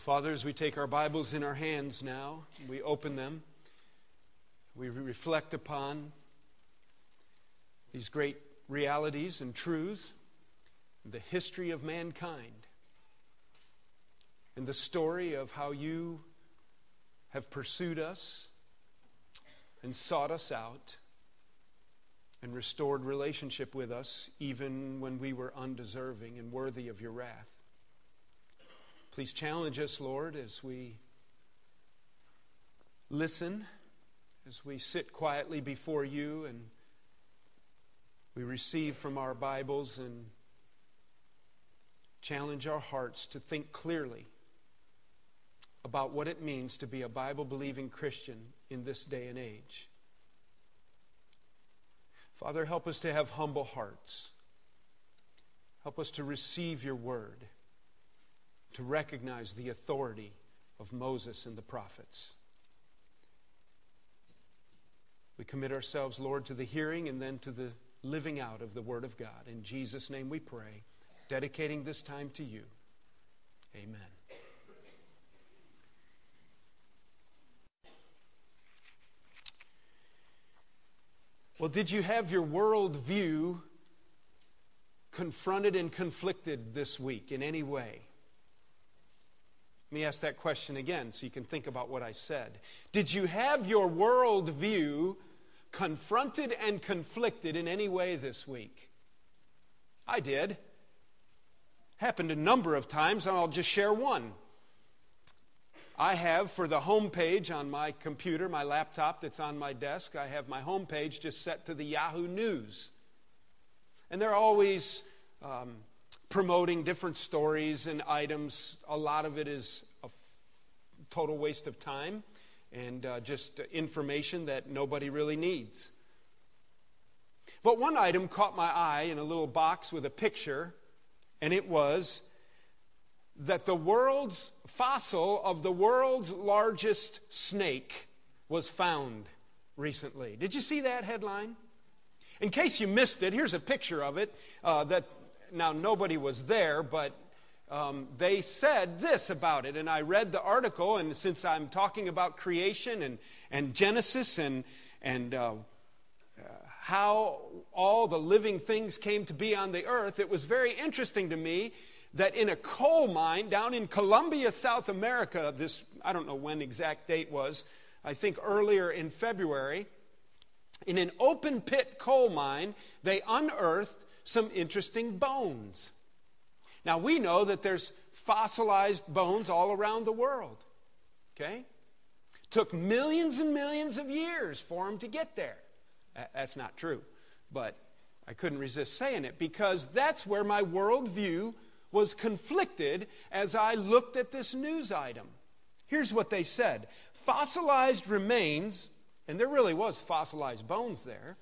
Well, Father, as we take our Bibles in our hands now, we open them, we reflect upon these great realities and truths, the history of mankind, and the story of how you have pursued us and sought us out and restored relationship with us even when we were undeserving and worthy of your wrath. Please challenge us, Lord, as we listen, as we sit quietly before you and we receive from our Bibles and challenge our hearts to think clearly about what it means to be a Bible believing Christian in this day and age. Father, help us to have humble hearts. Help us to receive your word, to recognize the authority of Moses and the prophets. We commit ourselves, Lord, to the hearing and then to the living out of the Word of God. In Jesus' name we pray, dedicating this time to you. Amen. Well, did you have your worldview confronted and conflicted this week in any way? Let me ask that question again so you can think about what I said. Did you have your worldview confronted and conflicted in any way this week? I did. Happened a number of times, and I'll just share one. I have for the home page on my computer, my laptop that's on my desk, I have my home page just set to the Yahoo News. And they're always um, promoting different stories and items. A lot of it is a f- total waste of time and uh, just information that nobody really needs. But one item caught my eye in a little box with a picture, and it was that the world's fossil of the world's largest snake was found recently. Did you see that headline? In case you missed it, here's a picture of it. Uh, that now nobody was there, but um, they said this about it, and I read the article. And since I'm talking about creation and and Genesis and and uh, how all the living things came to be on the earth, it was very interesting to me that in a coal mine down in Colombia, South America, this, I don't know when exact date was, I think earlier in February, in an open pit coal mine, they unearthed some interesting bones. Now we know that there's fossilized bones all around the world. Okay? Took millions and millions of years for them to get there. That's not true, but I couldn't resist saying it because that's where my worldview was conflicted as I looked at this news item. Here's what they said fossilized remains, and there really was fossilized bones there,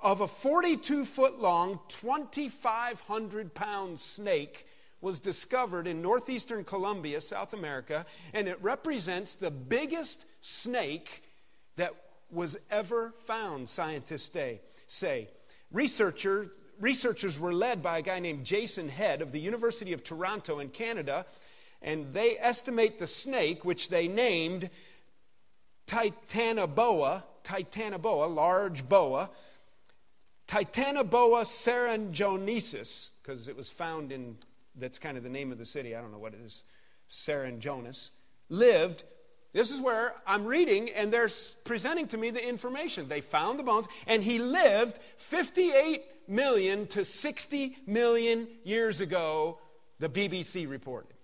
of a 42 foot long, 2,500 pound snake was discovered in northeastern Colombia, South America, and it represents the biggest snake that was ever found, scientists say. Researcher, researchers were led by a guy named Jason Head of the University of Toronto in Canada, and they estimate the snake, which they named Titanoboa, Titanoboa, large boa, Titanoboa cerongoniensis, because it was found in, that's kind of the name of the city, I don't know what it is, Cerengonius, lived this is where I'm reading, and they're presenting to me the information. They found the bones, and he lived 58 million to 60 million years ago, the BBC reported.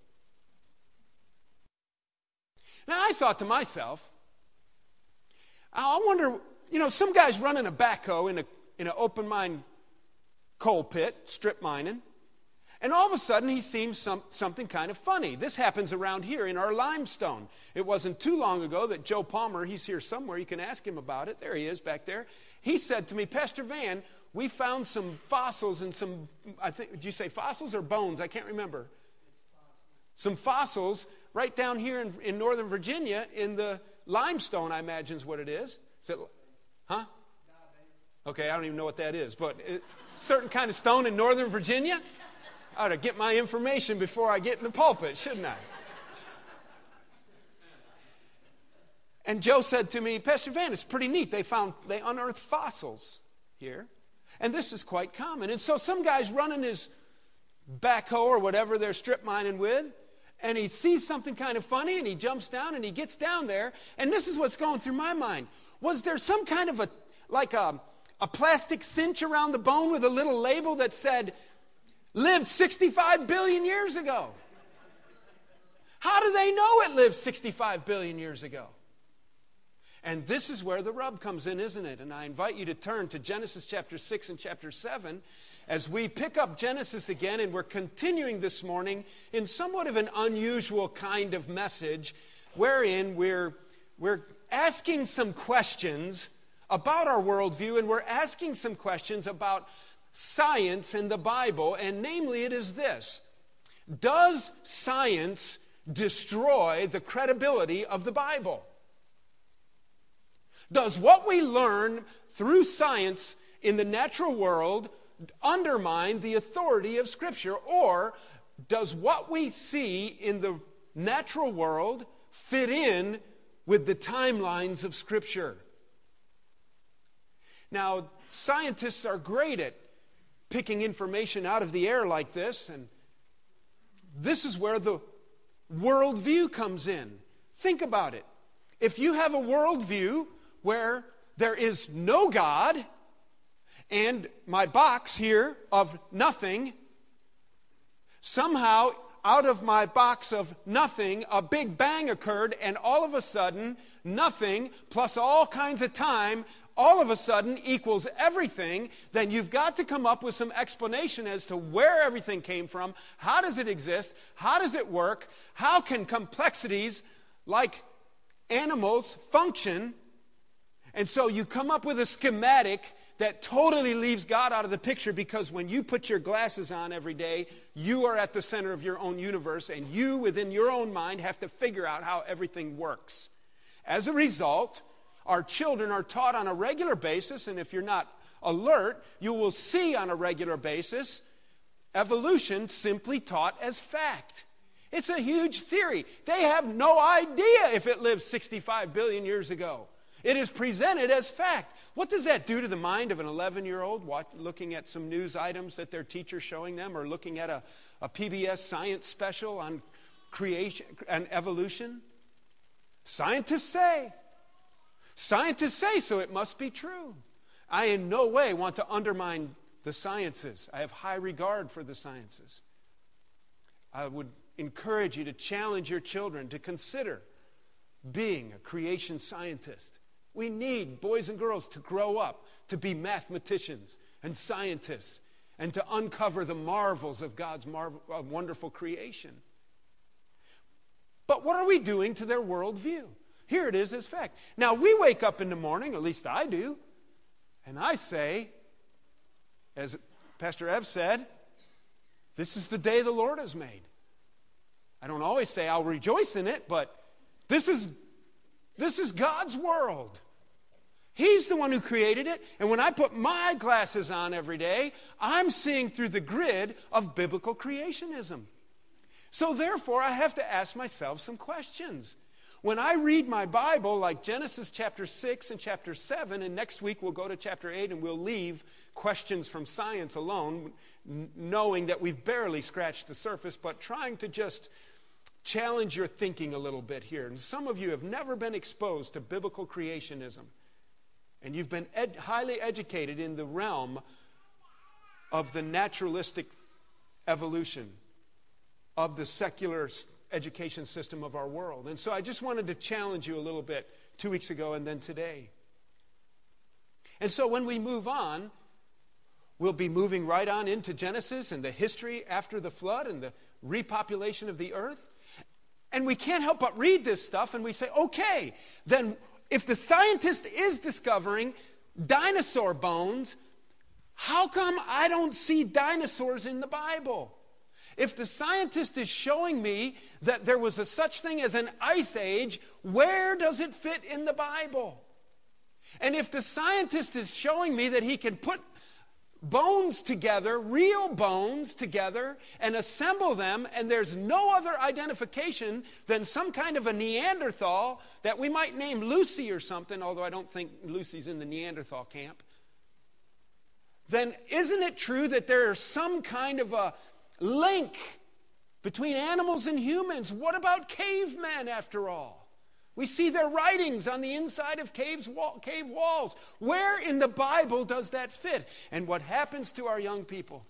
Now, I thought to myself, I wonder, you know, some guy's running a backhoe in, a, in an open mine coal pit, strip mining, and all of a sudden he seems some, something kind of funny. This happens around here in our limestone. It wasn't too long ago that Joe Palmer, he's here somewhere, you can ask him about it. There he is back there. He said to me, Pastor Van, we found some fossils and some, I think, did you say fossils or bones? I can't remember. Some fossils right down here in, in Northern Virginia in the limestone, I imagine is what it is. Is it, huh? Okay, I don't even know what that is, but it, certain kind of stone in Northern Virginia. I ought to get my information before I get in the pulpit, shouldn't I? And Joe said to me, Pastor Van, it's pretty neat. They found, they unearthed fossils here. And this is quite common. And so some guy's running his backhoe or whatever they're strip mining with, and he sees something kind of funny and he jumps down and he gets down there. And this is what's going through my mind. Was there some kind of a, like a, a plastic cinch around the bone with a little label that said, lived 65 billion years ago? How do they know it lived 65 billion years ago? And this is where the rub comes in, isn't it? And I invite you to turn to Genesis chapter 6 and chapter 7 as we pick up Genesis again, and we're continuing this morning in somewhat of an unusual kind of message, wherein we're, we're asking some questions about our worldview, and we're asking some questions about science and the Bible, and namely, it is this Does science destroy the credibility of the Bible? Does what we learn through science in the natural world undermine the authority of Scripture? Or does what we see in the natural world fit in with the timelines of Scripture? Now, scientists are great at picking information out of the air like this, and this is where the worldview comes in. Think about it. If you have a worldview where there is no God, and my box here of nothing, somehow out of my box of nothing, a big bang occurred, and all of a sudden, nothing plus all kinds of time all of a sudden equals everything, then you've got to come up with some explanation as to where everything came from, how does it exist, how does it work, how can complexities like animals function. And so you come up with a schematic that totally leaves God out of the picture because when you put your glasses on every day, you are at the center of your own universe and you, within your own mind, have to figure out how everything works. As a result, our children are taught on a regular basis, and if you're not alert, you will see on a regular basis evolution simply taught as fact. It's a huge theory. They have no idea if it lived 65 billion years ago. It is presented as fact. What does that do to the mind of an 11 year old looking at some news items that their teacher's showing them or looking at a, a PBS science special on creation and evolution? Scientists say. Scientists say, so it must be true. I in no way want to undermine the sciences. I have high regard for the sciences. I would encourage you to challenge your children to consider being a creation scientist. We need boys and girls to grow up to be mathematicians and scientists and to uncover the marvels of God's marvel, of wonderful creation. But what are we doing to their worldview? Here it is as fact. Now, we wake up in the morning, at least I do, and I say, as Pastor Ev said, this is the day the Lord has made. I don't always say I'll rejoice in it, but this is, this is God's world. He's the one who created it. And when I put my glasses on every day, I'm seeing through the grid of biblical creationism. So therefore, I have to ask myself some questions. When I read my Bible, like Genesis chapter 6 and chapter 7, and next week we'll go to chapter 8 and we'll leave questions from science alone, knowing that we've barely scratched the surface, but trying to just challenge your thinking a little bit here. And some of you have never been exposed to biblical creationism and you've been ed- highly educated in the realm of the naturalistic evolution of the secular education system of our world. And so I just wanted to challenge you a little bit two weeks ago and then today. And so when we move on, we'll be moving right on into Genesis and the history after the flood and the repopulation of the earth. And we can't help but read this stuff and we say, okay, then if the scientist is discovering dinosaur bones, how come I don't see dinosaurs in the Bible? If the scientist is showing me that there was a such thing as an ice age, where does it fit in the Bible? And if the scientist is showing me that he can put bones together, real bones together, and assemble them, and there's no other identification than some kind of a Neanderthal that we might name Lucy or something, although I don't think Lucy's in the Neanderthal camp, then isn't it true that there's some kind of a link between animals and humans? What about cavemen, after all? We see their writings on the inside of caves, wall, cave walls. Where in the Bible does that fit? And what happens to our young people?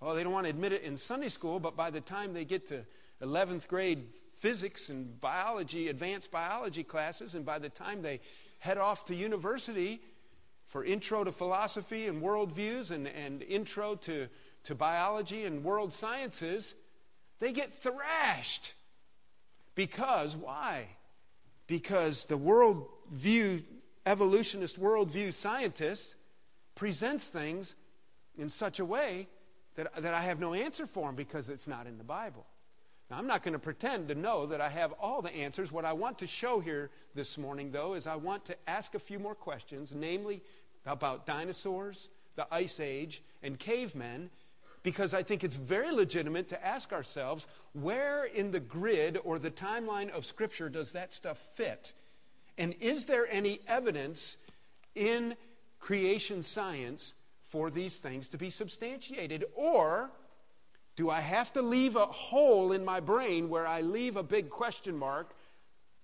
Well, they don't want to admit it in Sunday school, but by the time they get to 11th grade physics and biology, advanced biology classes, and by the time they head off to university for intro to philosophy and worldviews and, and intro to, to biology and world sciences, they get thrashed. Because, why? because the worldview, evolutionist worldview scientists presents things in such a way that, that I have no answer for them because it's not in the Bible. Now, I'm not going to pretend to know that I have all the answers. What I want to show here this morning, though, is I want to ask a few more questions, namely about dinosaurs, the Ice Age, and cavemen, because I think it's very legitimate to ask ourselves where in the grid or the timeline of Scripture does that stuff fit? And is there any evidence in creation science for these things to be substantiated? Or do I have to leave a hole in my brain where I leave a big question mark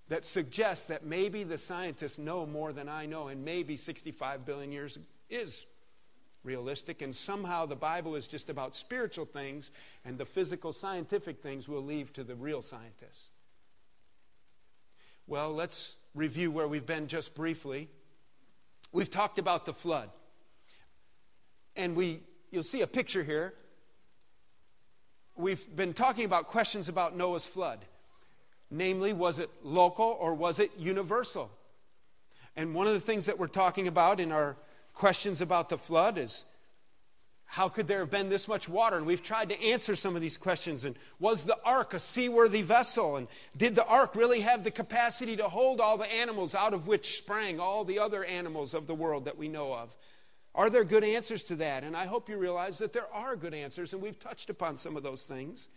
that suggests that maybe the scientists know more than I know and maybe 65 billion years is realistic, and somehow the Bible is just about spiritual things, and the physical, scientific things we'll leave to the real scientists. Well, let's review where we've been just briefly. We've talked about the flood. And we you'll see a picture here. We've been talking about questions about Noah's flood. Namely, was it local or was it universal? And one of the things that we're talking about in our questions about the flood is how could there have been this much water? And we've tried to answer some of these questions. And was the ark a seaworthy vessel? And did the ark really have the capacity to hold all the animals out of which sprang all the other animals of the world that we know of? Are there good answers to that? And I hope you realize that there are good answers, and we've touched upon some of those things.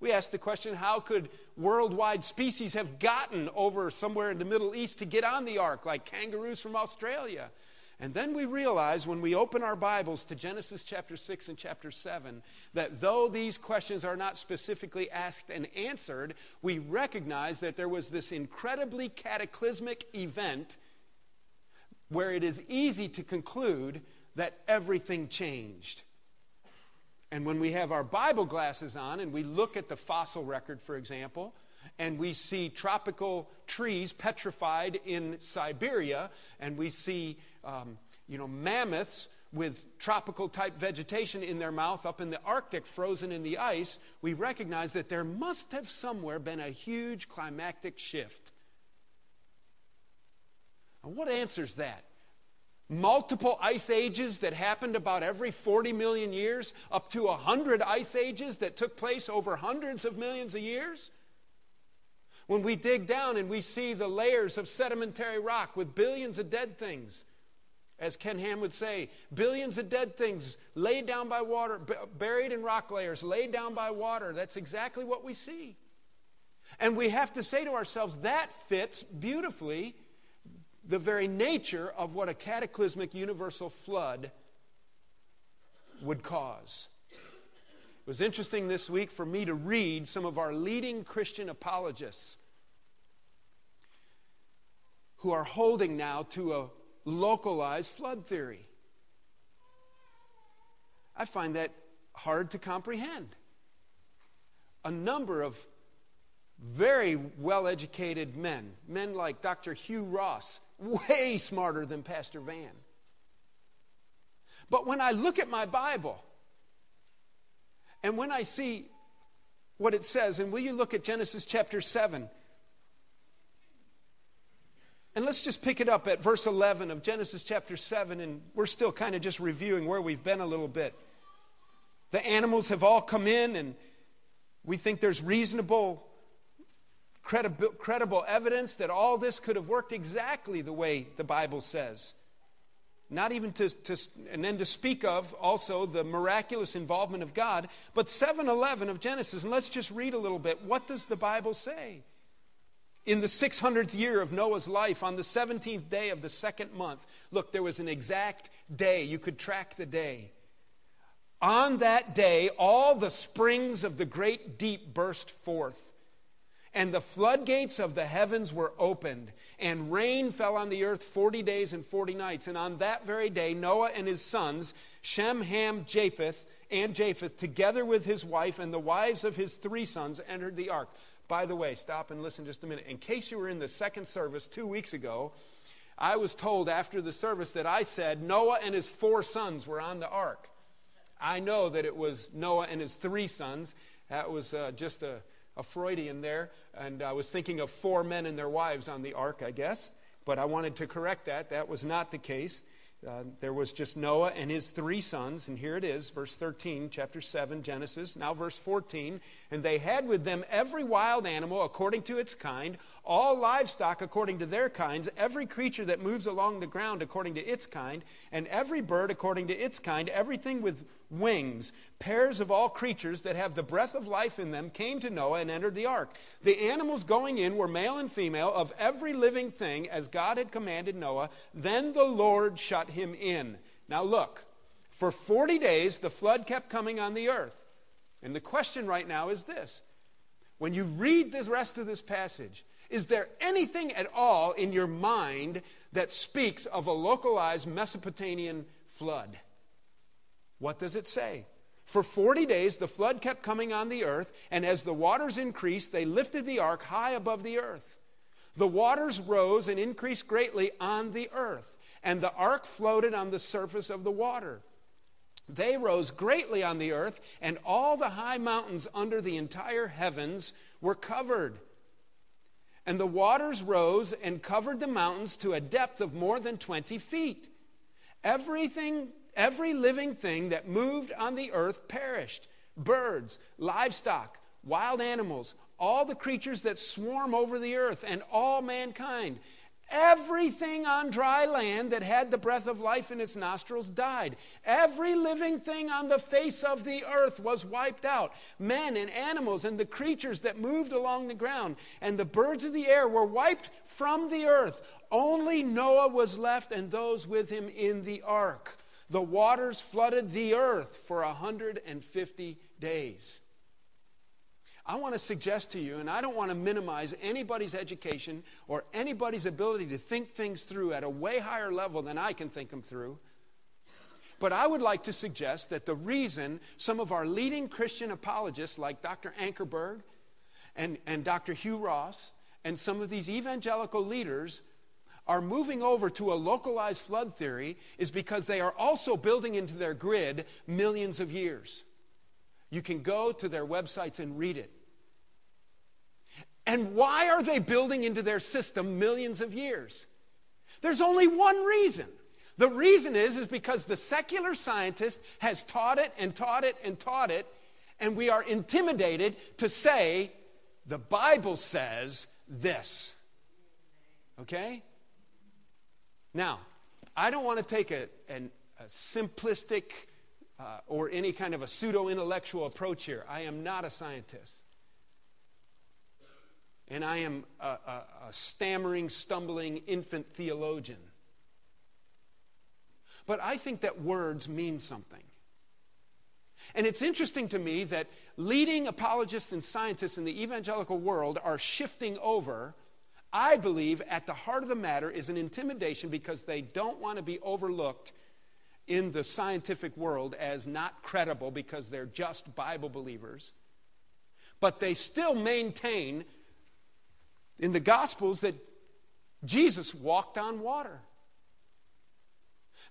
We asked the question how could worldwide species have gotten over somewhere in the Middle East to get on the ark, like kangaroos from Australia? And then we realize when we open our Bibles to Genesis chapter 6 and chapter 7 that though these questions are not specifically asked and answered, we recognize that there was this incredibly cataclysmic event where it is easy to conclude that everything changed. And when we have our Bible glasses on and we look at the fossil record, for example, and we see tropical trees petrified in Siberia, and we see, um, you know, mammoths with tropical type vegetation in their mouth up in the Arctic, frozen in the ice, we recognize that there must have somewhere been a huge climactic shift. And what answers that? Multiple ice ages that happened about every 40 million years, up to 100 ice ages that took place over hundreds of millions of years? When we dig down and we see the layers of sedimentary rock with billions of dead things, as Ken Ham would say, billions of dead things laid down by water, buried in rock layers, laid down by water. That's exactly what we see. And we have to say to ourselves, that fits beautifully the very nature of what a cataclysmic universal flood would cause. It was interesting this week for me to read some of our leading Christian apologists who are holding now to a localized flood theory. I find that hard to comprehend. A number of very well educated men, men like Dr. Hugh Ross, way smarter than Pastor Van. But when I look at my Bible and when I see what it says, and will you look at Genesis chapter 7? And let's just pick it up at verse 11 of Genesis chapter 7, and we're still kind of just reviewing where we've been a little bit. The animals have all come in, and we think there's reasonable credible, credible evidence that all this could have worked exactly the way the Bible says. Not even to, to, and then to speak of also the miraculous involvement of God, but 7 11 of Genesis. And let's just read a little bit. What does the Bible say? In the 600th year of Noah's life, on the 17th day of the second month, look, there was an exact day. You could track the day. On that day, all the springs of the great deep burst forth, and the floodgates of the heavens were opened, and rain fell on the earth 40 days and 40 nights. And on that very day, Noah and his sons, Shem, Ham, Japheth, and Japheth, together with his wife and the wives of his three sons, entered the ark. By the way, stop and listen just a minute. In case you were in the second service two weeks ago, I was told after the service that I said Noah and his four sons were on the ark. I know that it was Noah and his three sons. That was uh, just a, a Freudian there. And I was thinking of four men and their wives on the ark, I guess. But I wanted to correct that. That was not the case. Uh, there was just Noah and his three sons, and here it is, verse 13, chapter 7, Genesis. Now, verse 14. And they had with them every wild animal according to its kind, all livestock according to their kinds, every creature that moves along the ground according to its kind, and every bird according to its kind, everything with wings. Pairs of all creatures that have the breath of life in them came to Noah and entered the ark. The animals going in were male and female of every living thing, as God had commanded Noah. Then the Lord shut him in. Now look, for 40 days the flood kept coming on the earth. And the question right now is this when you read the rest of this passage, is there anything at all in your mind that speaks of a localized Mesopotamian flood? What does it say? For 40 days the flood kept coming on the earth, and as the waters increased, they lifted the ark high above the earth. The waters rose and increased greatly on the earth and the ark floated on the surface of the water. They rose greatly on the earth, and all the high mountains under the entire heavens were covered. And the waters rose and covered the mountains to a depth of more than 20 feet. Everything, every living thing that moved on the earth perished birds, livestock, wild animals, all the creatures that swarm over the earth, and all mankind. Everything on dry land that had the breath of life in its nostrils died. Every living thing on the face of the earth was wiped out. Men and animals and the creatures that moved along the ground and the birds of the air were wiped from the earth. Only Noah was left and those with him in the ark. The waters flooded the earth for 150 days. I want to suggest to you, and I don't want to minimize anybody's education or anybody's ability to think things through at a way higher level than I can think them through. But I would like to suggest that the reason some of our leading Christian apologists, like Dr. Ankerberg and, and Dr. Hugh Ross, and some of these evangelical leaders are moving over to a localized flood theory is because they are also building into their grid millions of years. You can go to their websites and read it. And why are they building into their system millions of years? There's only one reason. The reason is is because the secular scientist has taught it and taught it and taught it and we are intimidated to say the Bible says this. Okay? Now, I don't want to take a, an, a simplistic uh, or any kind of a pseudo intellectual approach here. I am not a scientist and I am a, a, a stammering, stumbling infant theologian. But I think that words mean something. And it's interesting to me that leading apologists and scientists in the evangelical world are shifting over. I believe at the heart of the matter is an intimidation because they don't want to be overlooked in the scientific world as not credible because they're just Bible believers. But they still maintain in the Gospels that Jesus walked on water.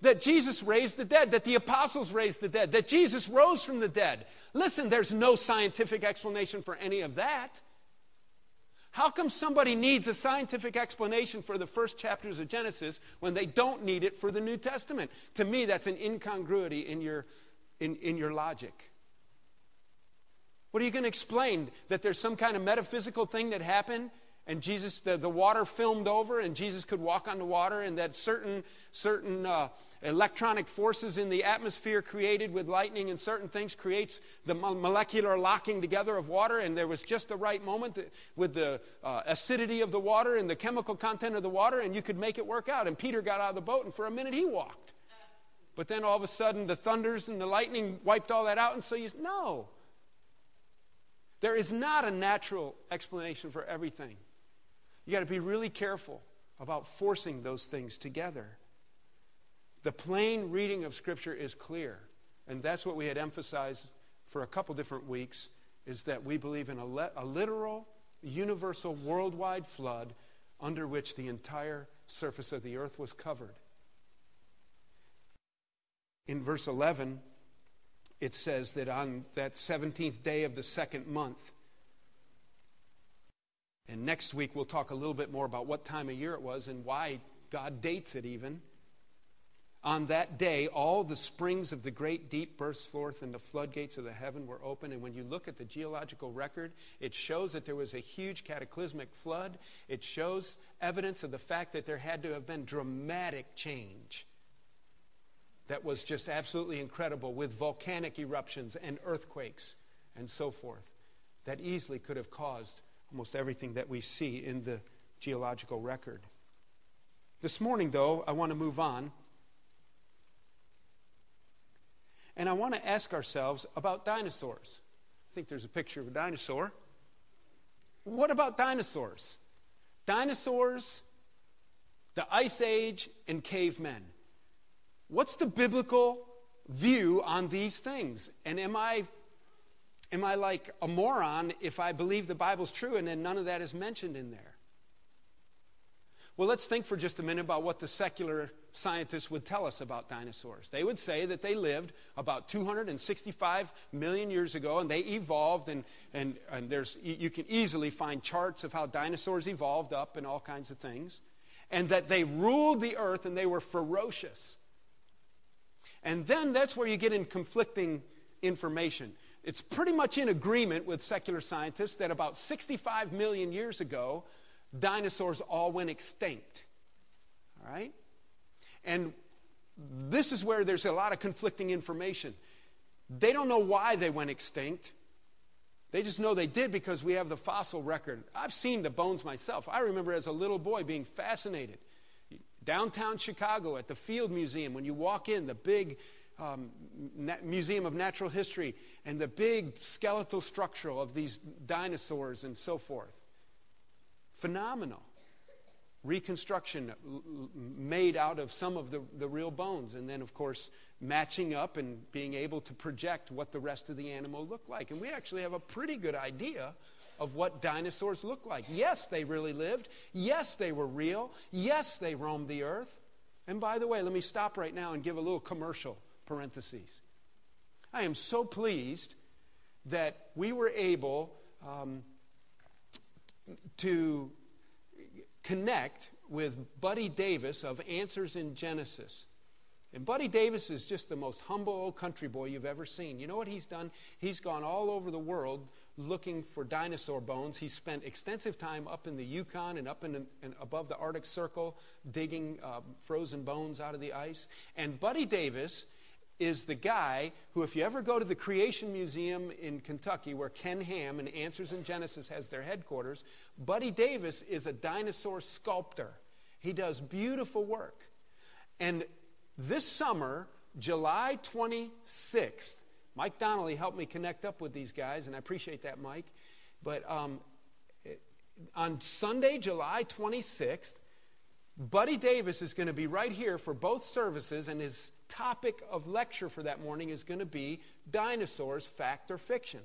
That Jesus raised the dead, that the apostles raised the dead, that Jesus rose from the dead. Listen, there's no scientific explanation for any of that. How come somebody needs a scientific explanation for the first chapters of Genesis when they don't need it for the New Testament? To me, that's an incongruity in your, in, in your logic. What are you going to explain? That there's some kind of metaphysical thing that happened and Jesus, the, the water filmed over, and Jesus could walk on the water, and that certain, certain uh, electronic forces in the atmosphere created with lightning and certain things creates the molecular locking together of water, and there was just the right moment with the uh, acidity of the water and the chemical content of the water, and you could make it work out. And Peter got out of the boat, and for a minute he walked. But then all of a sudden, the thunders and the lightning wiped all that out, and so you, no. There is not a natural explanation for everything. You got to be really careful about forcing those things together. The plain reading of Scripture is clear, and that's what we had emphasized for a couple different weeks is that we believe in a, le- a literal, universal, worldwide flood under which the entire surface of the earth was covered. In verse 11, it says that on that 17th day of the second month, and next week, we'll talk a little bit more about what time of year it was and why God dates it even. On that day, all the springs of the great deep burst forth, and the floodgates of the heaven were open. And when you look at the geological record, it shows that there was a huge cataclysmic flood. It shows evidence of the fact that there had to have been dramatic change that was just absolutely incredible with volcanic eruptions and earthquakes and so forth that easily could have caused almost everything that we see in the geological record. This morning, though, I want to move on. And I want to ask ourselves about dinosaurs. I think there's a picture of a dinosaur. What about dinosaurs? Dinosaurs, the Ice Age, and cavemen. What's the biblical view on these things? And am I Am I like a moron if I believe the Bible's true and then none of that is mentioned in there? Well, let's think for just a minute about what the secular scientists would tell us about dinosaurs. They would say that they lived about 265 million years ago and they evolved, and, and, and there's, you can easily find charts of how dinosaurs evolved up and all kinds of things, and that they ruled the earth and they were ferocious. And then that's where you get in conflicting information it's pretty much in agreement with secular scientists that about 65 million years ago, dinosaurs all went extinct. All right? And this is where there's a lot of conflicting information. They don't know why they went extinct. They just know they did because we have the fossil record. I've seen the bones myself. I remember as a little boy being fascinated. Downtown Chicago at the Field Museum, when you walk in, the big um, Museum of Natural History and the big skeletal structure of these dinosaurs and so forth. Phenomenal. Reconstruction made out of some of the, the real bones, and then, of course, matching up and being able to project what the rest of the animal looked like. And we actually have a pretty good idea of what dinosaurs look like. Yes, they really lived. Yes, they were real. Yes, they roamed the earth. And by the way, let me stop right now and give a little commercial parentheses. I am so pleased that we were able um, to connect with Buddy Davis of Answers in Genesis. And Buddy Davis is just the most humble old country boy you've ever seen. You know what he's done? He's gone all over the world looking for dinosaur bones. He spent extensive time up in the Yukon and up in, and above the Arctic Circle digging uh, frozen bones out of the ice. And Buddy Davis is the guy who, if you ever go to the Creation Museum in Kentucky, where Ken Ham and Answers in Genesis has their headquarters, Buddy Davis is a dinosaur sculptor. He does beautiful work. And this summer, July 26th, Mike Donnelly helped me connect up with these guys, and I appreciate that, Mike. But um, on Sunday, July 26th, Buddy Davis is going to be right here for both services, and his topic of lecture for that morning is going to be dinosaurs, fact or fiction.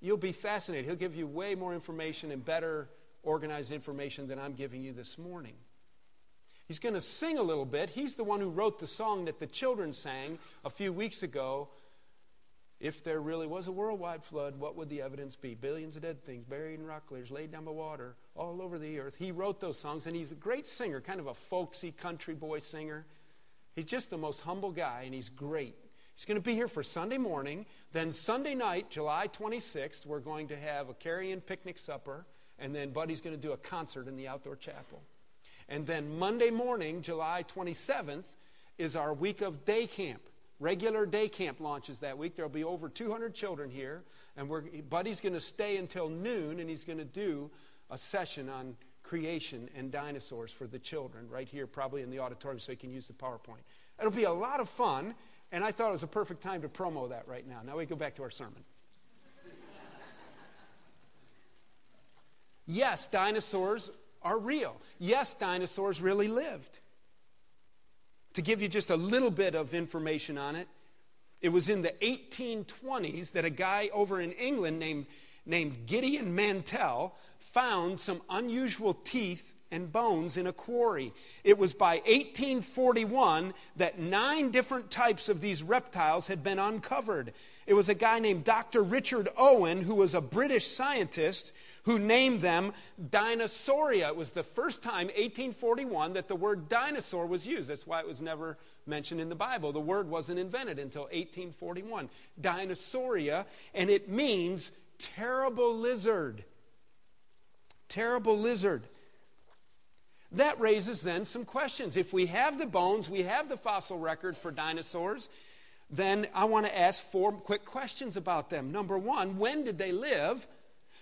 You'll be fascinated. He'll give you way more information and better organized information than I'm giving you this morning. He's going to sing a little bit. He's the one who wrote the song that the children sang a few weeks ago. If there really was a worldwide flood, what would the evidence be? Billions of dead things buried in rock layers, laid down by water, all over the earth. He wrote those songs, and he's a great singer, kind of a folksy country boy singer. He's just the most humble guy, and he's great. He's going to be here for Sunday morning. Then, Sunday night, July 26th, we're going to have a carry in picnic supper and then Buddy's going to do a concert in the outdoor chapel. And then Monday morning, July 27th, is our week of day camp. Regular day camp launches that week. There'll be over 200 children here, and we're, Buddy's going to stay until noon, and he's going to do a session on creation and dinosaurs for the children right here, probably in the auditorium, so he can use the PowerPoint. It'll be a lot of fun, and I thought it was a perfect time to promo that right now. Now we go back to our sermon. yes, dinosaurs are real. Yes, dinosaurs really lived. To give you just a little bit of information on it, it was in the 1820s that a guy over in England named, named Gideon Mantell found some unusual teeth and bones in a quarry. It was by 1841 that nine different types of these reptiles had been uncovered. It was a guy named Dr. Richard Owen, who was a British scientist, who named them Dinosauria. It was the first time, 1841, that the word dinosaur was used. That's why it was never mentioned in the Bible. The word wasn't invented until 1841. Dinosauria, and it means terrible lizard. Terrible lizard. That raises then some questions. If we have the bones, we have the fossil record for dinosaurs, then I want to ask four quick questions about them. Number one, when did they live?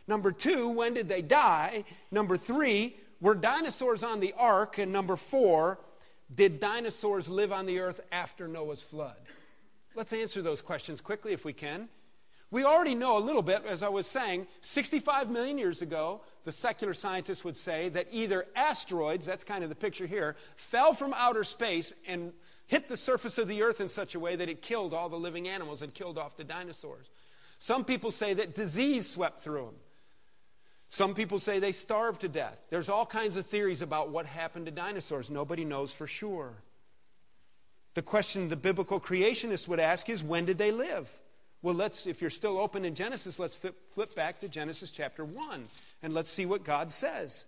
Number two, when did they die? Number three, were dinosaurs on the ark? And number four, did dinosaurs live on the earth after Noah's flood? Let's answer those questions quickly if we can. We already know a little bit, as I was saying, 65 million years ago, the secular scientists would say that either asteroids, that's kind of the picture here, fell from outer space and hit the surface of the earth in such a way that it killed all the living animals and killed off the dinosaurs. Some people say that disease swept through them. Some people say they starved to death. There's all kinds of theories about what happened to dinosaurs. Nobody knows for sure. The question the biblical creationists would ask is when did they live? Well, let's, if you're still open in Genesis, let's flip, flip back to Genesis chapter 1 and let's see what God says.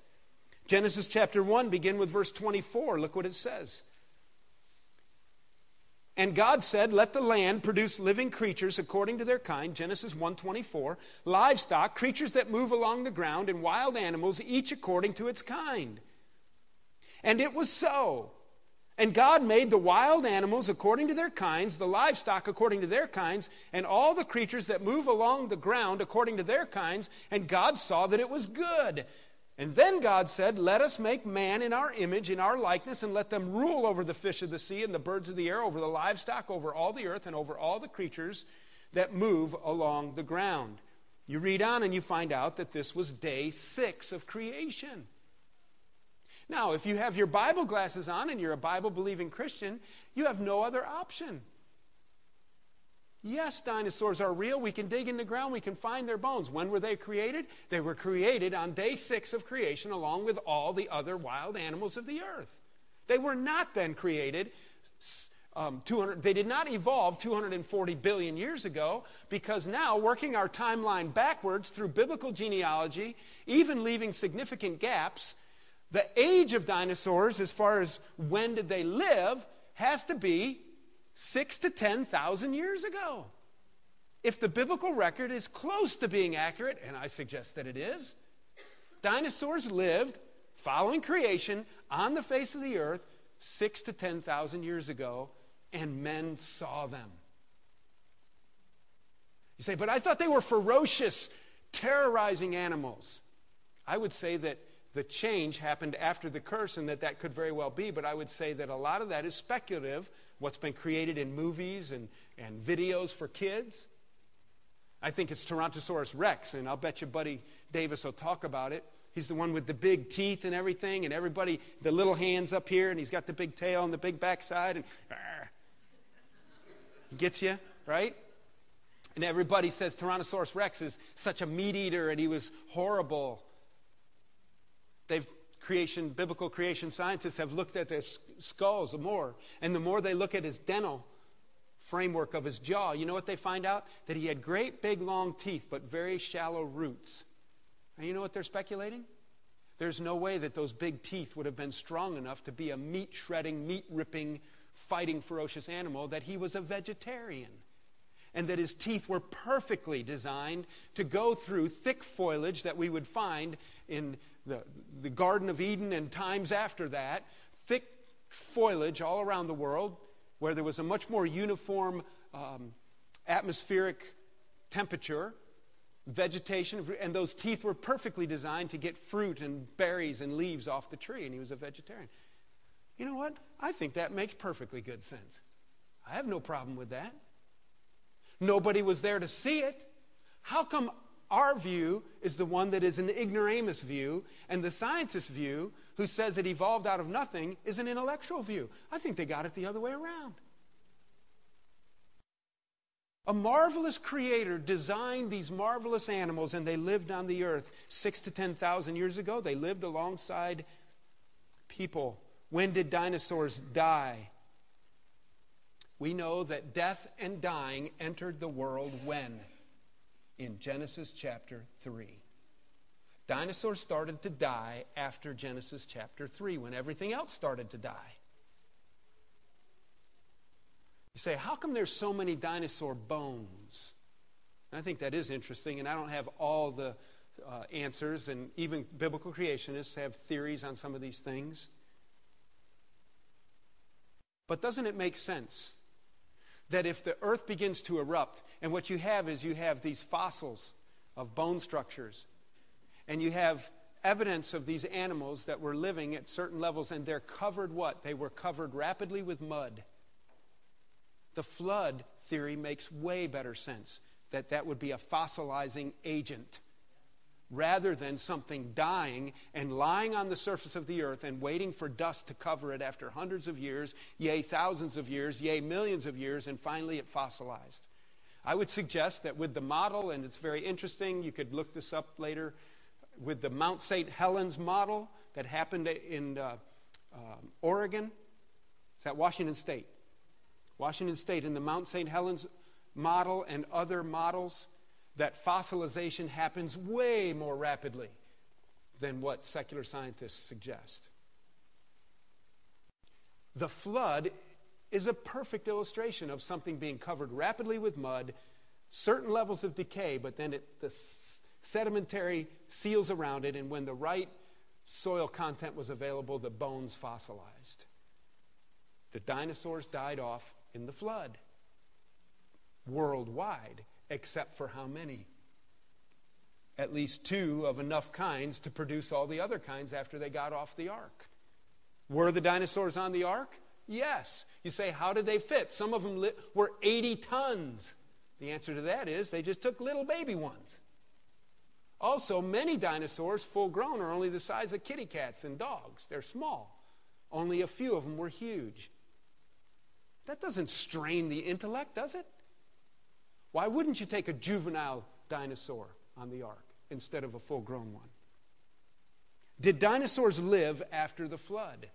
Genesis chapter 1, begin with verse 24. Look what it says. And God said, "Let the land produce living creatures according to their kind." Genesis 1:24, livestock, creatures that move along the ground, and wild animals, each according to its kind. And it was so. And God made the wild animals according to their kinds, the livestock according to their kinds, and all the creatures that move along the ground according to their kinds, and God saw that it was good. And then God said, Let us make man in our image, in our likeness, and let them rule over the fish of the sea and the birds of the air, over the livestock, over all the earth, and over all the creatures that move along the ground. You read on and you find out that this was day six of creation. Now, if you have your Bible glasses on and you're a Bible believing Christian, you have no other option. Yes, dinosaurs are real. We can dig in the ground, we can find their bones. When were they created? They were created on day six of creation, along with all the other wild animals of the earth. They were not then created. Um, 200, they did not evolve 240 billion years ago because now, working our timeline backwards through biblical genealogy, even leaving significant gaps, the age of dinosaurs, as far as when did they live, has to be six to 10,000 years ago. If the biblical record is close to being accurate, and I suggest that it is, dinosaurs lived following creation on the face of the earth six to 10,000 years ago, and men saw them. You say, but I thought they were ferocious, terrorizing animals. I would say that the change happened after the curse and that that could very well be, but I would say that a lot of that is speculative, what's been created in movies and, and videos for kids. I think it's Tyrannosaurus rex, and I'll bet you Buddy Davis will talk about it. He's the one with the big teeth and everything, and everybody, the little hands up here, and he's got the big tail and the big backside, and argh. he gets you, right? And everybody says Tyrannosaurus rex is such a meat eater and he was horrible. They've creation, biblical creation scientists have looked at their skulls more, and the more they look at his dental framework of his jaw, you know what they find out? That he had great big long teeth, but very shallow roots. And you know what they're speculating? There's no way that those big teeth would have been strong enough to be a meat shredding, meat ripping, fighting, ferocious animal, that he was a vegetarian. and that his teeth were perfectly designed to go through thick foliage that we would find in the, the Garden of Eden and times after that, thick foliage all around the world where there was a much more uniform um, atmospheric temperature, vegetation, and those teeth were perfectly designed to get fruit and berries and leaves off the tree, and he was a vegetarian. You know what? I think that makes perfectly good sense. I have no problem with that. Nobody was there to see it. How come our view is the one that is an ignoramus view, and the scientist view, who says it evolved out of nothing, is an intellectual view? I think they got it the other way around. A marvelous creator designed these marvelous animals, and they lived on the earth six to 10,000 years ago. They lived alongside people. When did dinosaurs die? We know that death and dying entered the world when? In Genesis chapter 3. Dinosaurs started to die after Genesis chapter 3, when everything else started to die. You say, how come there's so many dinosaur bones? And I think that is interesting, and I don't have all the uh, answers, and even biblical creationists have theories on some of these things. But doesn't it make sense that if the earth begins to erupt, and what you have is you have these fossils of bone structures, and you have evidence of these animals that were living at certain levels, and they're covered what? They were covered rapidly with mud. The flood theory makes way better sense that that would be a fossilizing agent rather than something dying and lying on the surface of the earth and waiting for dust to cover it after hundreds of years, yea, thousands of years, yea, millions of years, and finally it fossilized. I would suggest that with the model, and it's very interesting, you could look this up later, with the Mount St. Helens model that happened in uh, uh, Oregon, is that Washington State? Washington State, in the Mount St. Helens model and other models, that fossilization happens way more rapidly than what secular scientists suggest. The flood is a perfect illustration of something being covered rapidly with mud, certain levels of decay, but then it, the sedimentary seals around it, and when the right soil content was available, the bones fossilized. The dinosaurs died off in the flood worldwide except for how many? At least two of enough kinds to produce all the other kinds after they got off the ark. Were the dinosaurs on the ark? Yes. You say, how did they fit? Some of them li- were 80 tons. The answer to that is they just took little baby ones. Also, many dinosaurs, full grown, are only the size of kitty cats and dogs. They're small. Only a few of them were huge. That doesn't strain the intellect, does it? Why wouldn't you take a juvenile dinosaur on the ark instead of a full grown one? Did dinosaurs live after the flood?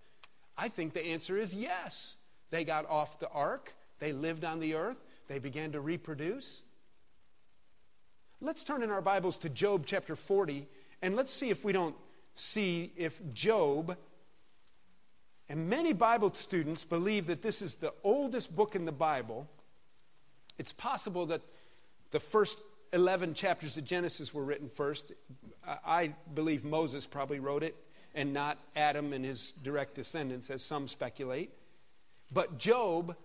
I think the answer is yes. They got off the ark, they lived on the earth, they began to reproduce. Let's turn in our Bibles to Job chapter 40, and let's see if we don't see if Job, and many Bible students believe that this is the oldest book in the Bible. It's possible that the first 11 chapters of Genesis were written first. I believe Moses probably wrote it and not Adam and his direct descendants, as some speculate. But Job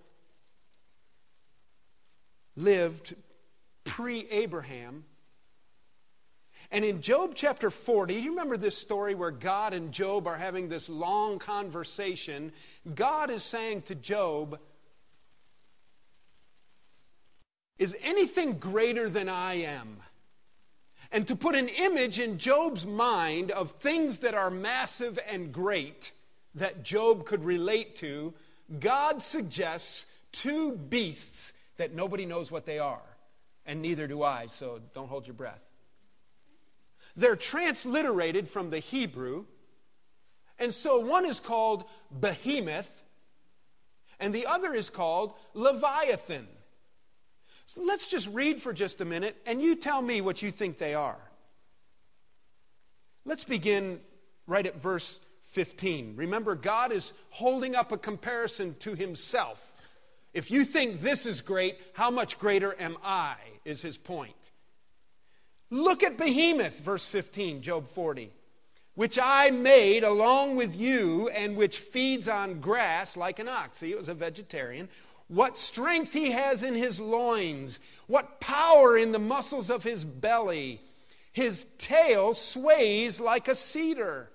lived pre Abraham. And in Job chapter 40, do you remember this story where God and Job are having this long conversation? God is saying to Job, is anything greater than I am. And to put an image in Job's mind of things that are massive and great that Job could relate to, God suggests two beasts that nobody knows what they are. And neither do I, so don't hold your breath. They're transliterated from the Hebrew. And so one is called Behemoth, and the other is called Leviathan. So let's just read for just a minute and you tell me what you think they are. Let's begin right at verse 15. Remember, God is holding up a comparison to himself If you think this is great, how much greater am I? Is his point. Look at Behemoth, verse 15, Job 40, which I made along with you and which feeds on grass like an ox. See, it was a vegetarian. What strength he has in his loins, what power in the muscles of his belly. His tail sways like a cedar.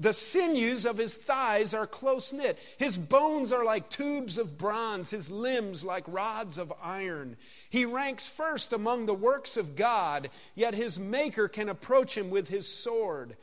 The sinews of his thighs are close knit. His bones are like tubes of bronze, his limbs like rods of iron. He ranks first among the works of God, yet his maker can approach him with his sword.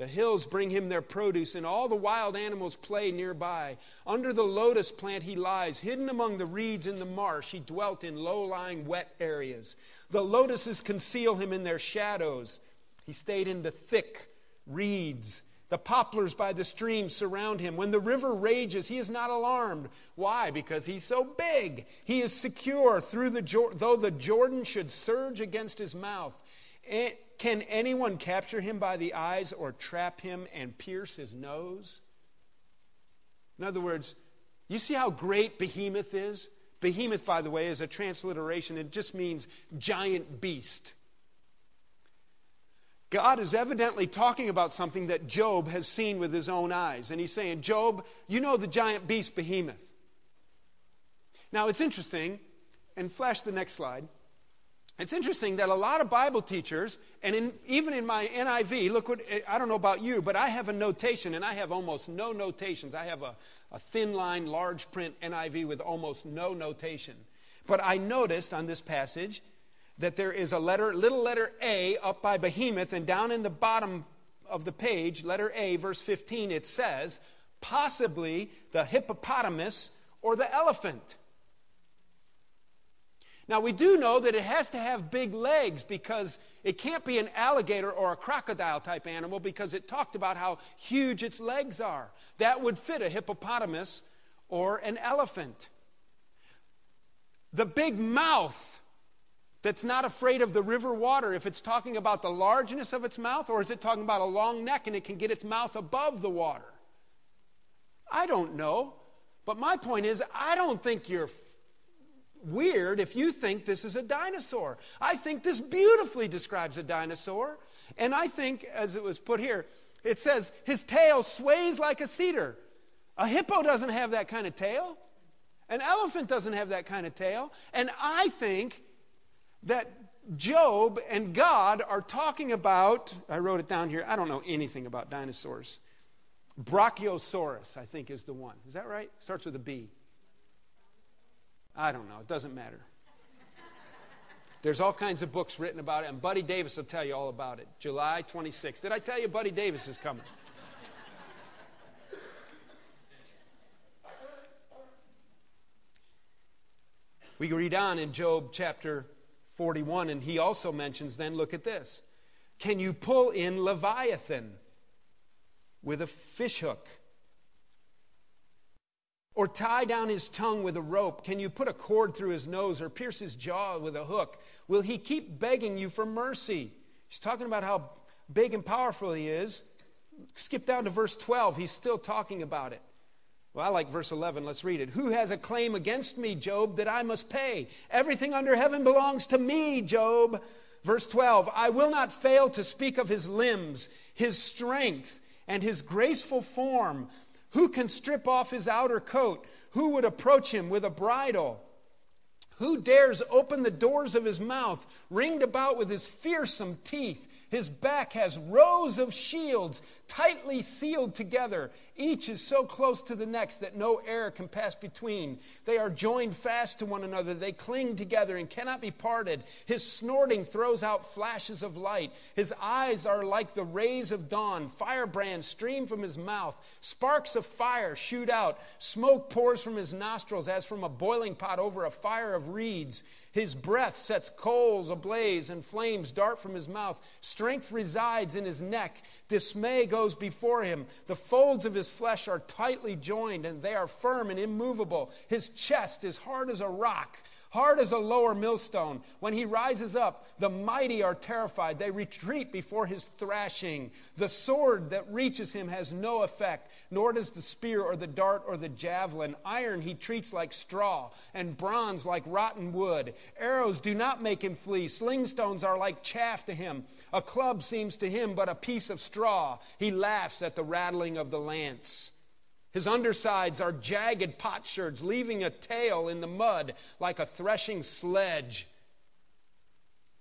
The hills bring him their produce, and all the wild animals play nearby. Under the lotus plant he lies, hidden among the reeds in the marsh. He dwelt in low lying, wet areas. The lotuses conceal him in their shadows. He stayed in the thick reeds. The poplars by the stream surround him. When the river rages, he is not alarmed. Why? Because he's so big. He is secure through the though the Jordan should surge against his mouth. Can anyone capture him by the eyes or trap him and pierce his nose? In other words, you see how great Behemoth is? Behemoth, by the way, is a transliteration. It just means giant beast. God is evidently talking about something that Job has seen with his own eyes. And he's saying, Job, you know the giant beast behemoth. Now, it's interesting, and flash the next slide. It's interesting that a lot of Bible teachers, and in, even in my NIV, look what, I don't know about you, but I have a notation, and I have almost no notations. I have a, a thin line, large print NIV with almost no notation. But I noticed on this passage that there is a letter, little letter A up by behemoth, and down in the bottom of the page, letter A, verse 15, it says, possibly the hippopotamus or the elephant. Now, we do know that it has to have big legs because it can't be an alligator or a crocodile type animal because it talked about how huge its legs are. That would fit a hippopotamus or an elephant. The big mouth that's not afraid of the river water if it's talking about the largeness of its mouth or is it talking about a long neck and it can get its mouth above the water? I don't know. But my point is, I don't think you're weird if you think this is a dinosaur. I think this beautifully describes a dinosaur. And I think, as it was put here, it says his tail sways like a cedar. A hippo doesn't have that kind of tail. An elephant doesn't have that kind of tail. And I think that Job and God are talking about, I wrote it down here, I don't know anything about dinosaurs. Brachiosaurus, I think, is the one. Is that right? Starts with a B. I don't know. It doesn't matter. There's all kinds of books written about it, and Buddy Davis will tell you all about it. July 26th. Did I tell you Buddy Davis is coming? we read on in Job chapter 41, and he also mentions then, look at this. Can you pull in Leviathan with a fishhook? Or tie down his tongue with a rope? Can you put a cord through his nose or pierce his jaw with a hook? Will he keep begging you for mercy? He's talking about how big and powerful he is. Skip down to verse 12. He's still talking about it. Well, I like verse 11. Let's read it. Who has a claim against me, Job, that I must pay? Everything under heaven belongs to me, Job. Verse 12 I will not fail to speak of his limbs, his strength, and his graceful form. Who can strip off his outer coat? Who would approach him with a bridle? Who dares open the doors of his mouth, ringed about with his fearsome teeth? His back has rows of shields tightly sealed together. Each is so close to the next that no air can pass between. They are joined fast to one another. They cling together and cannot be parted. His snorting throws out flashes of light. His eyes are like the rays of dawn. Firebrands stream from his mouth. Sparks of fire shoot out. Smoke pours from his nostrils as from a boiling pot over a fire of reeds. His breath sets coals ablaze and flames dart from his mouth. Strength resides in his neck. Dismay goes before him. The folds of his flesh are tightly joined and they are firm and immovable. His chest is hard as a rock hard as a lower millstone. When he rises up, the mighty are terrified. They retreat before his thrashing. The sword that reaches him has no effect, nor does the spear or the dart or the javelin. Iron he treats like straw, and bronze like rotten wood. Arrows do not make him flee. Sling stones are like chaff to him. A club seems to him but a piece of straw. He laughs at the rattling of the lance. His undersides are jagged potsherds, leaving a tail in the mud like a threshing sledge.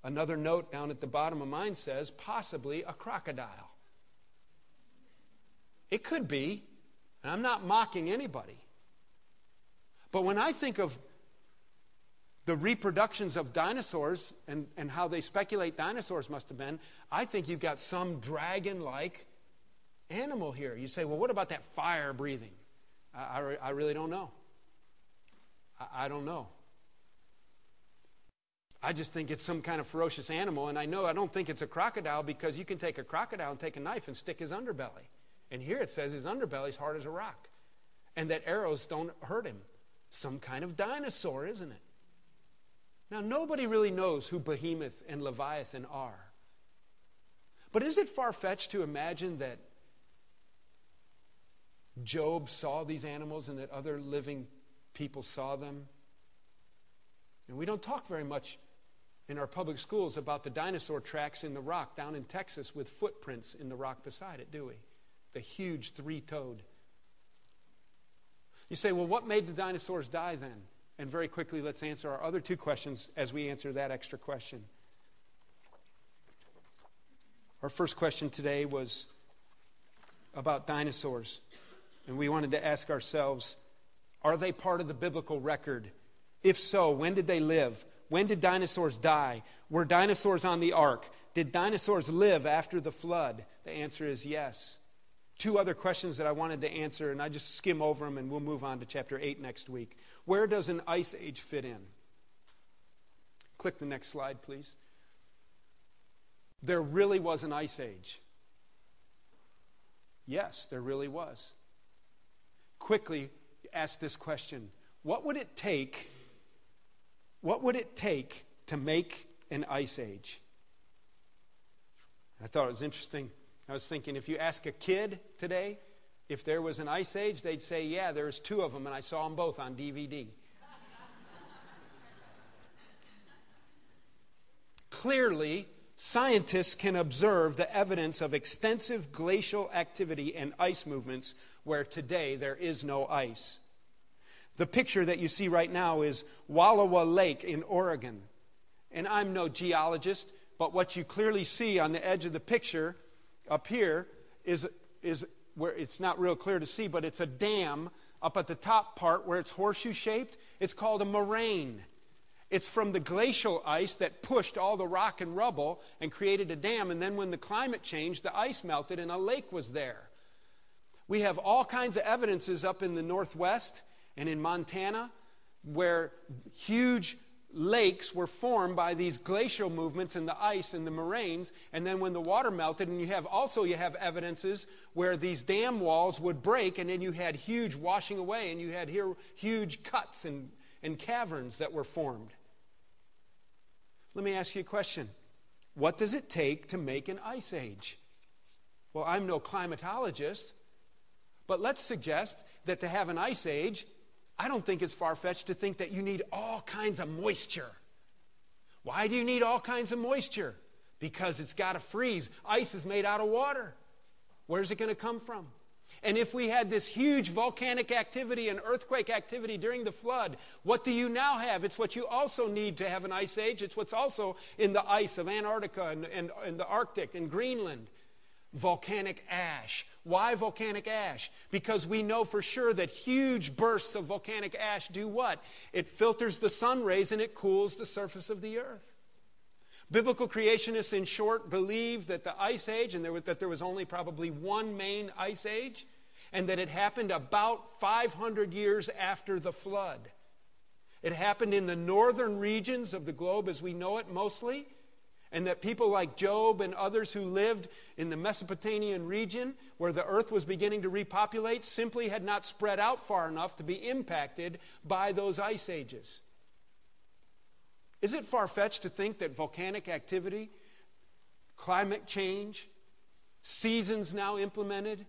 Another note down at the bottom of mine says possibly a crocodile. It could be, and I'm not mocking anybody. But when I think of the reproductions of dinosaurs and, and how they speculate dinosaurs must have been, I think you've got some dragon like animal here. You say, well, what about that fire breathing? I, I, I really don't know. I, I don't know. I just think it's some kind of ferocious animal, and I know I don't think it's a crocodile because you can take a crocodile and take a knife and stick his underbelly. And here it says his underbelly's hard as a rock, and that arrows don't hurt him. Some kind of dinosaur, isn't it? Now, nobody really knows who Behemoth and Leviathan are. But is it far fetched to imagine that Job saw these animals and that other living people saw them. And we don't talk very much in our public schools about the dinosaur tracks in the rock down in Texas with footprints in the rock beside it, do we? The huge three toed. You say, well, what made the dinosaurs die then? And very quickly, let's answer our other two questions as we answer that extra question. Our first question today was about dinosaurs. And we wanted to ask ourselves are they part of the biblical record? If so, when did they live? When did dinosaurs die? Were dinosaurs on the ark? Did dinosaurs live after the flood? The answer is yes. Two other questions that I wanted to answer, and I just skim over them and we'll move on to chapter 8 next week. Where does an ice age fit in? Click the next slide, please. There really was an ice age. Yes, there really was quickly ask this question What would it take? What would it take to make an ice age? I thought it was interesting. I was thinking if you ask a kid today if there was an ice age, they'd say, Yeah, there's two of them, and I saw them both on DVD. Clearly, scientists can observe the evidence of extensive glacial activity and ice movements where today there is no ice. The picture that you see right now is Wallowa Lake in Oregon. And I'm no geologist, but what you clearly see on the edge of the picture up here is, is where it's not real clear to see, but it's a dam up at the top part where it's horseshoe shaped. It's called a moraine. It's from the glacial ice that pushed all the rock and rubble and created a dam. And then when the climate changed, the ice melted and a lake was there. We have all kinds of evidences up in the Northwest and in Montana where huge lakes were formed by these glacial movements in the ice and the moraines and then when the water melted and you have also you have evidences where these dam walls would break and then you had huge washing away and you had here huge cuts and, and caverns that were formed. Let me ask you a question. What does it take to make an ice age? Well i'm no climatologist but let's suggest that to have an ice age, I don't think it's far fetched to think that you need all kinds of moisture. Why do you need all kinds of moisture? Because it's got to freeze. Ice is made out of water. Where's it going to come from? And if we had this huge volcanic activity and earthquake activity during the flood, what do you now have? It's what you also need to have an ice age. It's what's also in the ice of Antarctica and, and, and the Arctic and Greenland volcanic ash. Why volcanic ash? Because we know for sure that huge bursts of volcanic ash do what? It filters the sun rays and it cools the surface of the earth. Biblical creationists, in short, believe that the ice age, and there was, that there was only probably one main ice age, and that it happened about 500 years after the flood. It happened in the northern regions of the globe as we know it mostly. And that people like Job and others who lived in the Mesopotamian region, where the earth was beginning to repopulate, simply had not spread out far enough to be impacted by those ice ages. Is it far fetched to think that volcanic activity, climate change, seasons now implemented,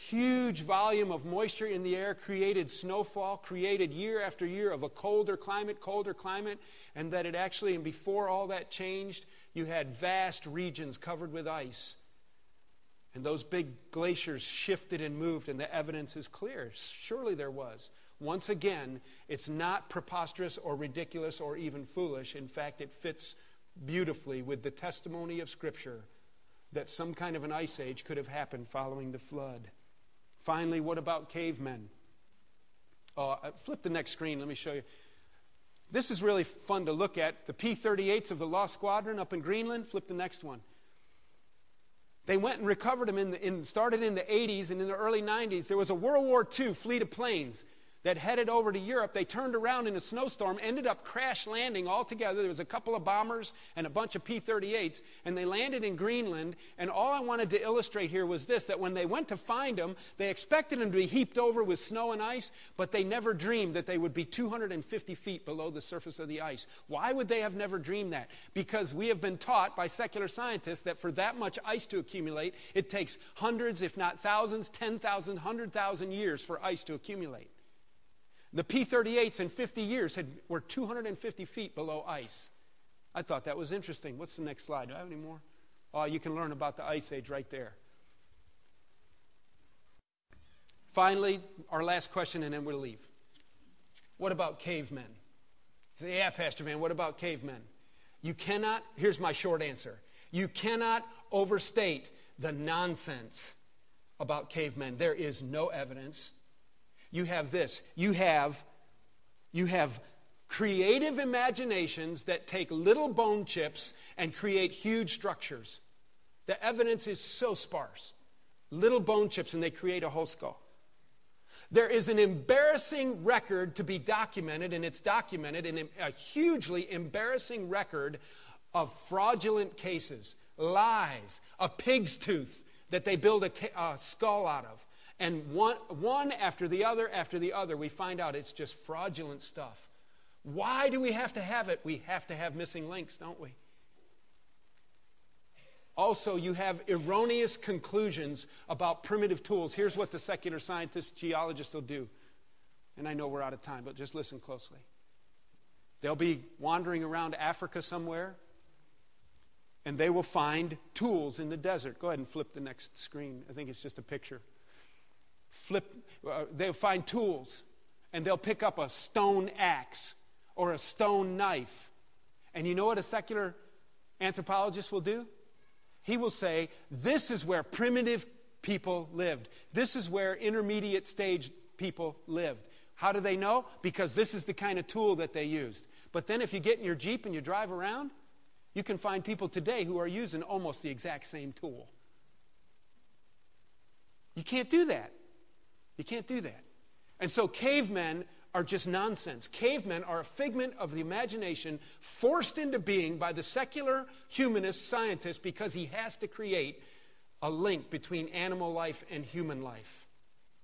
huge volume of moisture in the air created snowfall, created year after year of a colder climate, colder climate, and that it actually, and before all that changed, you had vast regions covered with ice. And those big glaciers shifted and moved, and the evidence is clear. Surely there was. Once again, it's not preposterous or ridiculous or even foolish. In fact, it fits beautifully with the testimony of Scripture that some kind of an ice age could have happened following the flood. Finally, what about cavemen? Uh, flip the next screen, let me show you. This is really fun to look at. The P 38s of the Lost Squadron up in Greenland. Flip the next one. They went and recovered them in, the, in started in the 80s and in the early 90s. There was a World War II fleet of planes that headed over to Europe. They turned around in a snowstorm, ended up crash landing all together. There was a couple of bombers and a bunch of P 38s, and they landed in Greenland. And all I wanted to illustrate here was this that when they went to find them, they expected them to be heaped over with snow and ice, but they never dreamed that they would be 250 feet below the surface of the ice. Why would they have never dreamed that? Because we have been taught by secular scientists that for that much ice to accumulate, it takes hundreds, if not thousands, 10,000, 100,000 years for ice to accumulate. The P 38s in 50 years had, were 250 feet below ice. I thought that was interesting. What's the next slide? Do I have any more? Oh, you can learn about the ice age right there. Finally, our last question, and then we'll leave. What about cavemen? Say, yeah, Pastor Van, what about cavemen? You cannot, here's my short answer you cannot overstate the nonsense about cavemen. There is no evidence you have this. You have, you have creative imaginations that take little bone chips and create huge structures. The evidence is so sparse. Little bone chips, and they create a whole skull. There is an embarrassing record to be documented, and it's documented in a hugely embarrassing record of fraudulent cases, lies, a pig's tooth that they build a, a skull out of, and one, one after the other after the other, we find out it's just fraudulent stuff. Why do we have to have it? We have to have missing links, don't we? Also, you have erroneous conclusions about primitive tools. Here's what the secular scientist, geologist will do. And I know we're out of time, but just listen closely. They'll be wandering around Africa somewhere, and they will find tools in the desert. Go ahead and flip the next screen. I think it's just a picture flip, uh, they'll find tools and they'll pick up a stone axe or a stone knife. And you know what a secular anthropologist will do? He will say, This is where primitive people lived. This is where intermediate stage people lived. How do they know? Because this is the kind of tool that they used. But then if you get in your Jeep and you drive around, you can find people today who are using almost the exact same tool. You can't do that. You can't do that. And so cavemen are just nonsense. Cavemen are a figment of the imagination forced into being by the secular humanist scientist because he has to create a link between animal life and human life.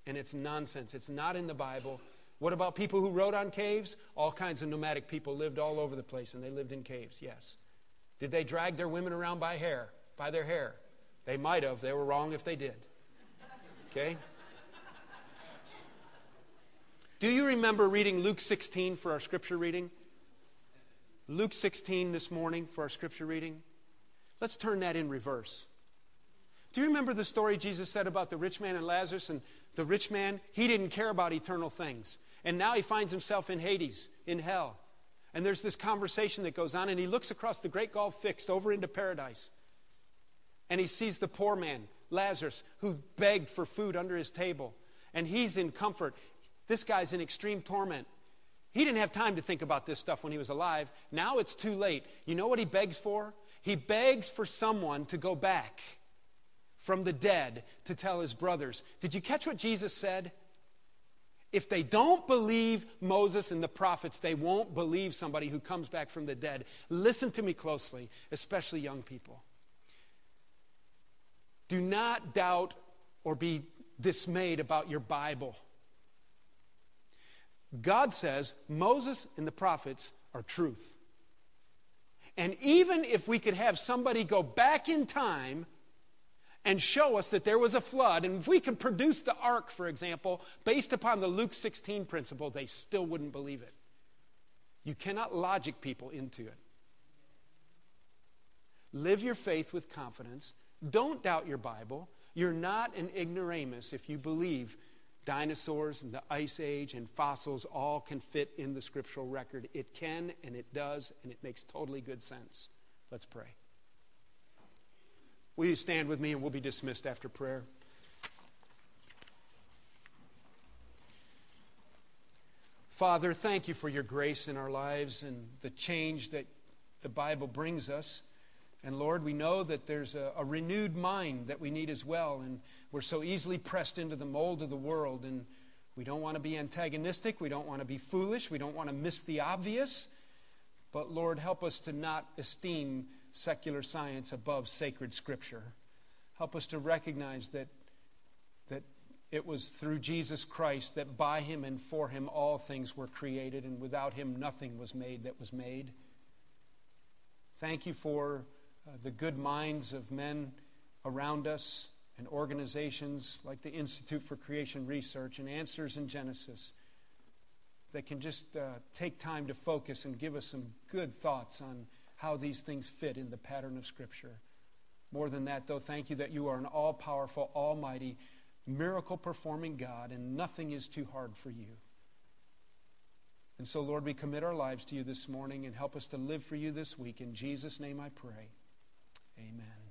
And it's nonsense. It's not in the Bible. What about people who rode on caves? All kinds of nomadic people lived all over the place and they lived in caves, yes. Did they drag their women around by hair, by their hair? They might have. They were wrong if they did. Okay? Do you remember reading Luke 16 for our scripture reading? Luke 16 this morning for our scripture reading. Let's turn that in reverse. Do you remember the story Jesus said about the rich man and Lazarus? And the rich man, he didn't care about eternal things. And now he finds himself in Hades, in hell. And there's this conversation that goes on, and he looks across the great gulf fixed over into paradise. And he sees the poor man, Lazarus, who begged for food under his table. And he's in comfort. This guy's in extreme torment. He didn't have time to think about this stuff when he was alive. Now it's too late. You know what he begs for? He begs for someone to go back from the dead to tell his brothers. Did you catch what Jesus said? If they don't believe Moses and the prophets, they won't believe somebody who comes back from the dead. Listen to me closely, especially young people. Do not doubt or be dismayed about your Bible. God says Moses and the prophets are truth. And even if we could have somebody go back in time and show us that there was a flood, and if we could produce the ark, for example, based upon the Luke 16 principle, they still wouldn't believe it. You cannot logic people into it. Live your faith with confidence. Don't doubt your Bible. You're not an ignoramus if you believe dinosaurs and the ice age and fossils all can fit in the scriptural record. It can and it does, and it makes totally good sense. Let's pray. Will you stand with me and we'll be dismissed after prayer? Father, thank you for your grace in our lives and the change that the Bible brings us. And Lord, we know that there's a, a, renewed mind that we need as well. And we're so easily pressed into the mold of the world. And we don't want to be antagonistic. We don't want to be foolish. We don't want to miss the obvious. But Lord, help us to not esteem secular science above sacred scripture. Help us to recognize that, that it was through Jesus Christ that by him and for him all things were created, and without him nothing was made that was made. Thank you for the good minds of men around us and organizations like the Institute for Creation Research and Answers in Genesis that can just uh, take time to focus and give us some good thoughts on how these things fit in the pattern of Scripture. More than that, though, thank you that you are an all powerful, almighty, miracle performing God, and nothing is too hard for you. And so, Lord, we commit our lives to you this morning and help us to live for you this week. In Jesus' name I pray. Amen.